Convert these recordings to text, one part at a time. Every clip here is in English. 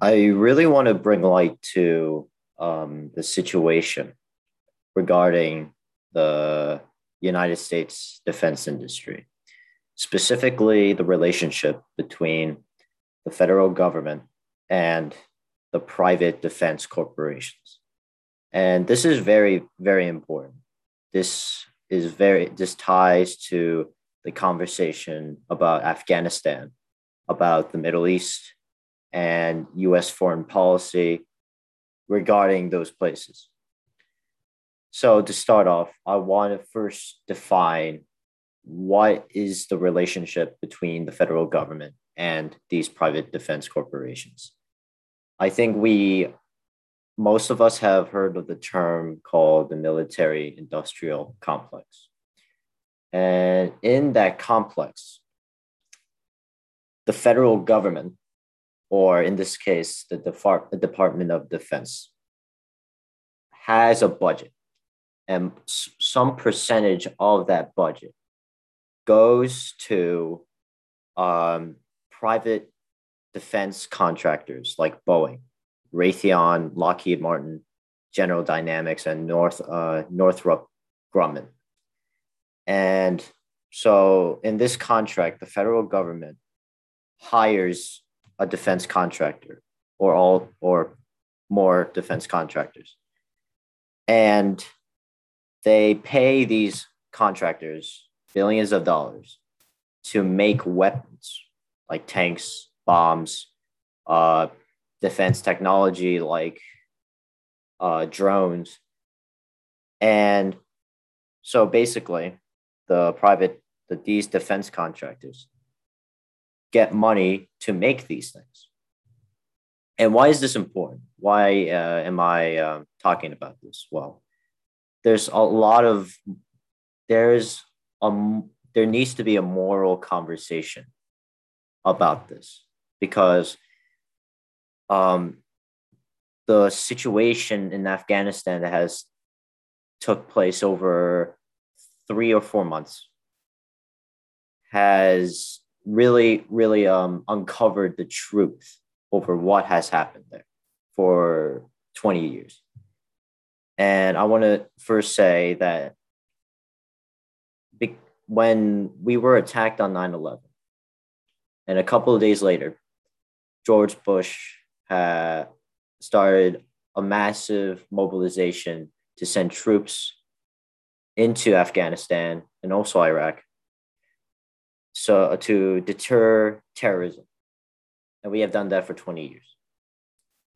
I really want to bring light to um, the situation regarding the United States defense industry, specifically the relationship between the federal government and the private defense corporations. And this is very, very important. This is very, this ties to the conversation about Afghanistan, about the Middle East, and US foreign policy regarding those places. So, to start off, I want to first define what is the relationship between the federal government and these private defense corporations. I think we, most of us have heard of the term called the military industrial complex. And in that complex, the federal government or in this case, the, Depart- the Department of Defense, has a budget, and some percentage of that budget goes to um, private defense contractors like Boeing, Raytheon, Lockheed Martin, General Dynamics, and North uh, Northrop Grumman. And so, in this contract, the federal government hires a defense contractor or all or more defense contractors. And they pay these contractors billions of dollars to make weapons like tanks, bombs, uh, defense technology like uh, drones. And so basically, the private, the, these defense contractors get money to make these things. And why is this important? Why uh, am I uh, talking about this? Well, there's a lot of there's a there needs to be a moral conversation about this because um, the situation in Afghanistan that has took place over three or four months has really, really um, uncovered the truth over what has happened there for 20 years. And I want to first say that be- when we were attacked on 9 11, and a couple of days later, George Bush had started a massive mobilization to send troops into Afghanistan and also Iraq so to deter terrorism. And we have done that for 20 years.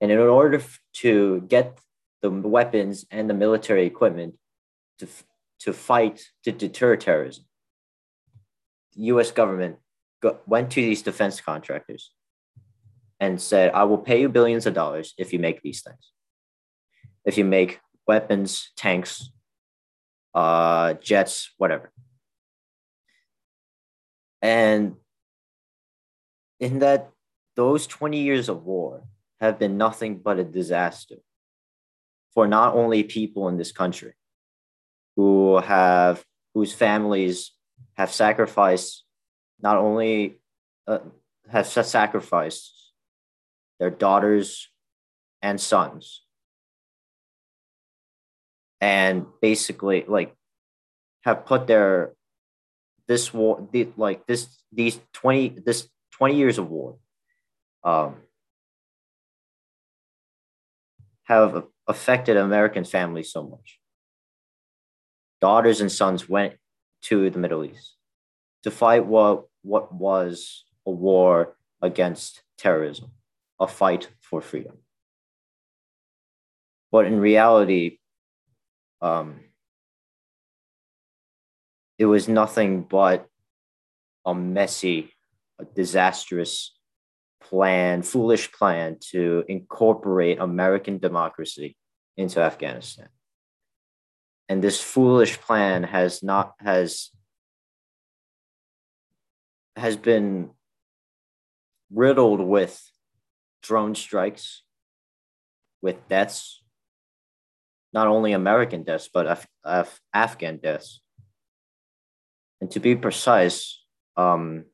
And in order to get the weapons and the military equipment to, to fight to deter terrorism, the US government go, went to these defense contractors and said, I will pay you billions of dollars if you make these things. If you make weapons, tanks, uh, jets, whatever. And in that, those 20 years of war have been nothing but a disaster for not only people in this country who have, whose families have sacrificed, not only uh, have sacrificed their daughters and sons. And basically like have put their this war, the, like this, these 20, this 20 years of war, um, have affected American families so much. Daughters and sons went to the Middle East to fight what, what was a war against terrorism, a fight for freedom. But in reality, um, it was nothing but a messy, a disastrous plan, foolish plan to incorporate American democracy into Afghanistan. And this foolish plan has not has has been riddled with drone strikes, with deaths, not only American deaths, but Af- Af- Afghan deaths. And to be precise, um,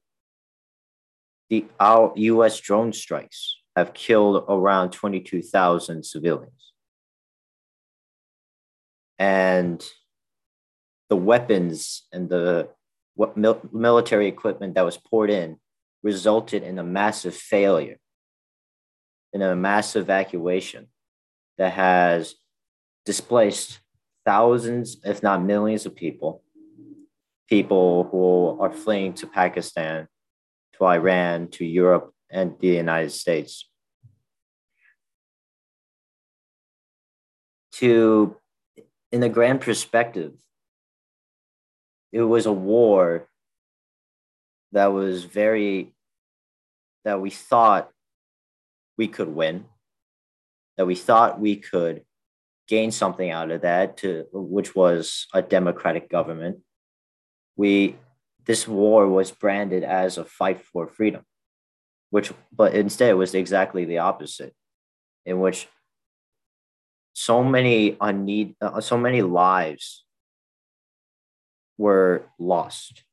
the our U.S. drone strikes have killed around 22,000 civilians. And the weapons and the what mil- military equipment that was poured in resulted in a massive failure, in a massive evacuation that has displaced thousands, if not millions, of people. People who are fleeing to Pakistan, to Iran, to Europe, and the United States. To, in a grand perspective, it was a war that was very that we thought we could win that we thought we could gain something out of that to which was a democratic government we this war was branded as a fight for freedom which but instead it was exactly the opposite in which so many unneed uh, so many lives were lost.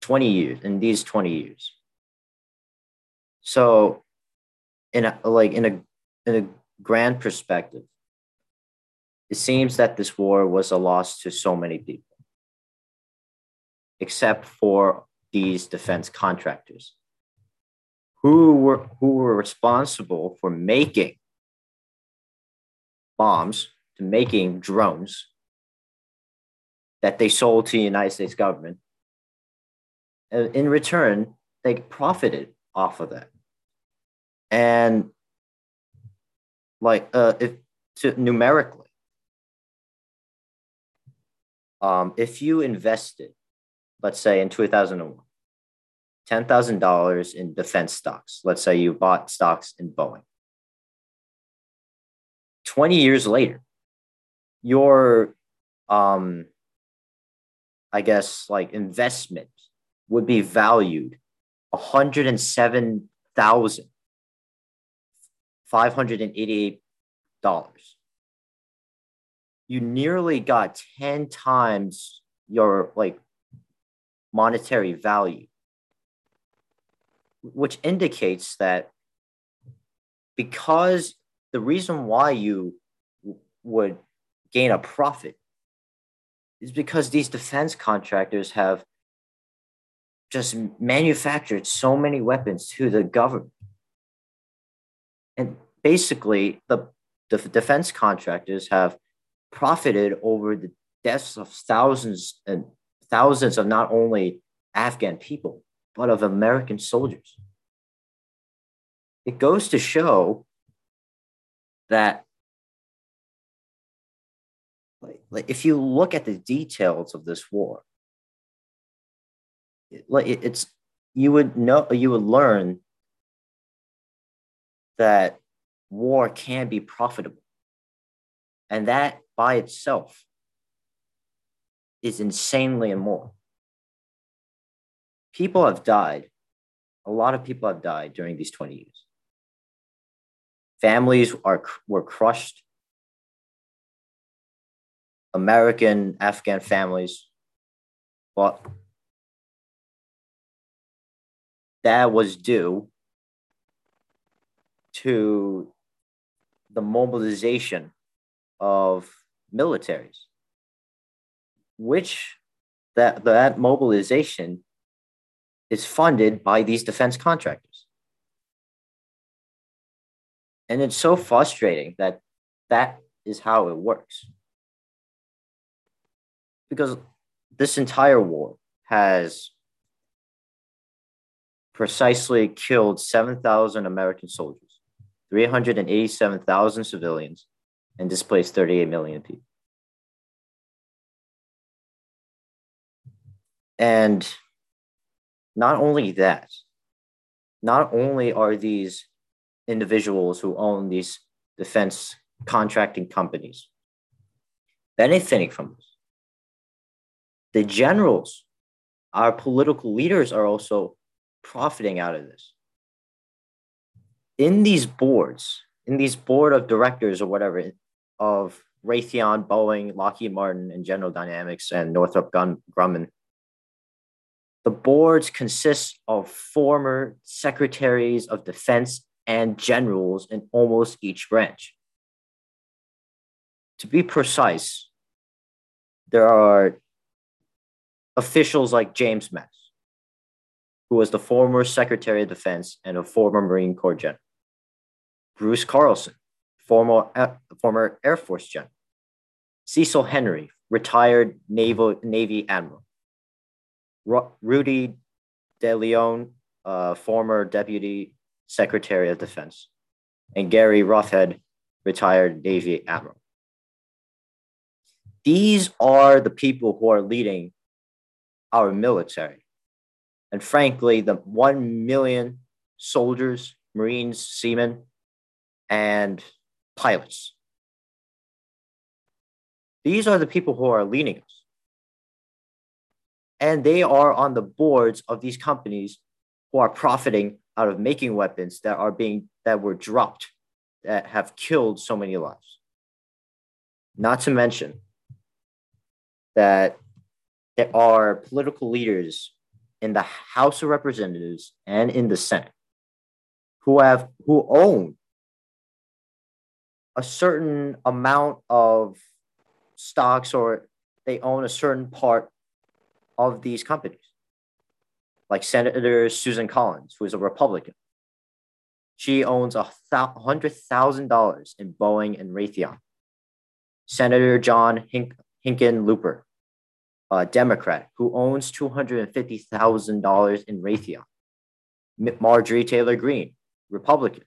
20 years in these 20 years. So in a like in a in a grand perspective it seems that this war was a loss to so many people except for these defense contractors who were who were responsible for making bombs to making drones that they sold to the United States government. And in return, they profited off of that. And like uh, if to numerically, um, if you invested, let's say in 2001, $10,000 in defense stocks, let's say you bought stocks in Boeing. 20 years later, your um, I guess, like investment would be valued $107,588. You nearly got 10 times your like monetary value, which indicates that because the reason why you would gain a profit is because these defense contractors have just manufactured so many weapons to the government. And basically, the, the defense contractors have profited over the deaths of thousands and thousands of not only Afghan people, but of American soldiers. It goes to show that like, if you look at the details of this war, like it, it's you would know you would learn that war can be profitable, and that by itself is insanely immoral. People have died. A lot of people have died during these 20 years. Families are were crushed American Afghan families, but that was due to the mobilization of militaries, which that, that mobilization is funded by these defense contractors. And it's so frustrating that that is how it works because this entire war has precisely killed 7,000 American soldiers, 387,000 civilians, and displaced 38 million people. And not only that, not only are these individuals who own these defense contracting companies benefiting from this, the generals, our political leaders are also profiting out of this. In these boards, in these board of directors or whatever of Raytheon, Boeing, Lockheed Martin, and General Dynamics and Northrop Grumman, the boards consist of former secretaries of defense and generals in almost each branch. To be precise, there are officials like James Mattis, who was the former Secretary of Defense and a former Marine Corps general. Bruce Carlson, former, uh, former Air Force general. Cecil Haney, retired Naval, Navy admiral. Ru- Rudy De Leon, uh, former Deputy Secretary of Defense. And Gary Roughead, retired Navy admiral. These are the people who are leading our military. And frankly, the 1 million soldiers, Marines, seamen, and pilots. These are the people who are leading us. And they are on the boards of these companies who are profiting out of making weapons that are being that were dropped that have killed so many lives. Not to mention that there are political leaders in the House of Representatives and in the Senate who have who own a certain amount of stocks or they own a certain part of these companies. Like Senator Susan Collins, who is a Republican. She owns a $100,000 in Boeing and Raytheon. Senator John Hink- Hickenlooper, a Democrat who owns $250,000 in Raytheon. Marjorie Taylor Greene, Republican,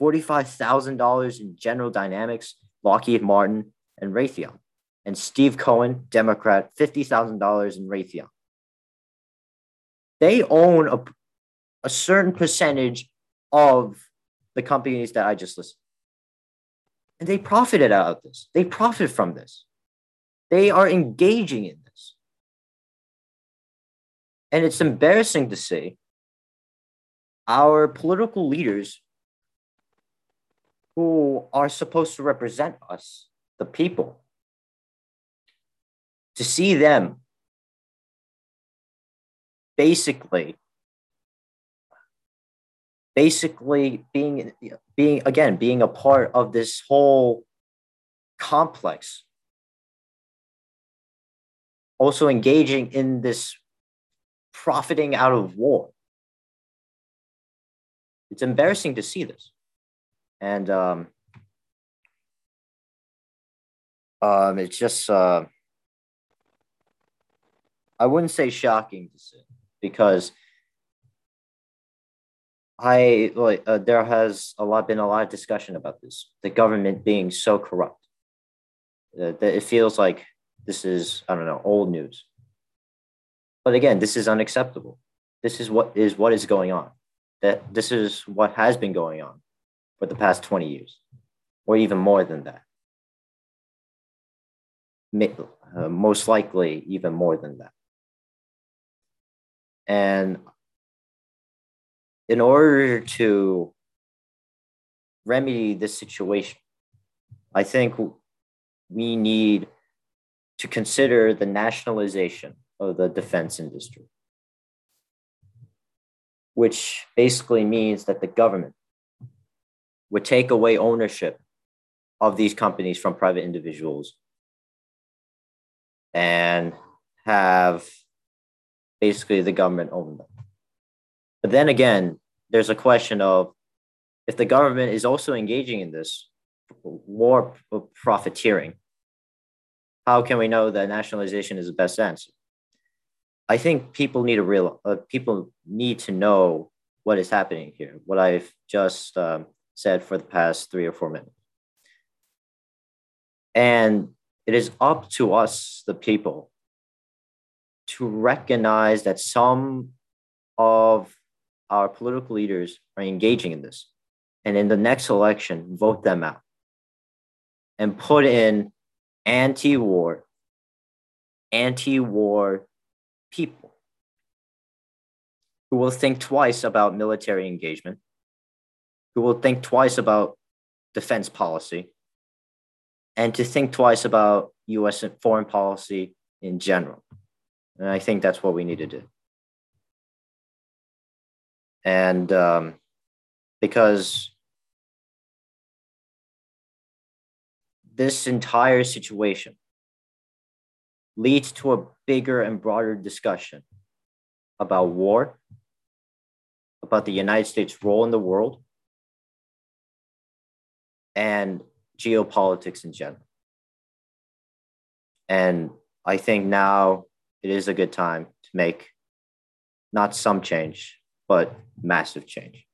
$45,000 in General Dynamics, Lockheed Martin, and Raytheon. And Steve Cohen, Democrat, $50,000 in Raytheon. They own a, a certain percentage of the companies that I just listed. And they profited out of this. They profit from this. They are engaging in this. And it's embarrassing to see our political leaders who are supposed to represent us, the people, to see them basically basically being being again being a part of this whole complex. Also engaging in this profiting out of war. It's embarrassing to see this. And um, um, it's just uh, I wouldn't say shocking to see because I like uh, there has a lot been a lot of discussion about this the government being so corrupt uh, that it feels like this is I don't know old news but again this is unacceptable this is what is what is going on that this is what has been going on for the past 20 years, or even more than that. Uh, most likely, even more than that. And in order to remedy this situation, I think we need to consider the nationalization of the defense industry, which basically means that the government would take away ownership of these companies from private individuals and have basically the government own them. But then again, there's a question of if the government is also engaging in this war profiteering, how can we know that nationalization is the best answer? I think people need to real uh, people need to know what is happening here. What I've just um, said for the past three or four minutes. And it is up to us, the people, to recognize that some of our political leaders are engaging in this. And in the next election, vote them out and put in anti war, anti war people who will think twice about military engagement who will think twice about defense policy and to think twice about US foreign policy in general. And I think that's what we need to do. And um, because this entire situation leads to a bigger and broader discussion about war, about the United States' role in the world, and geopolitics in general. And I think now it is a good time to make not some change, but massive change.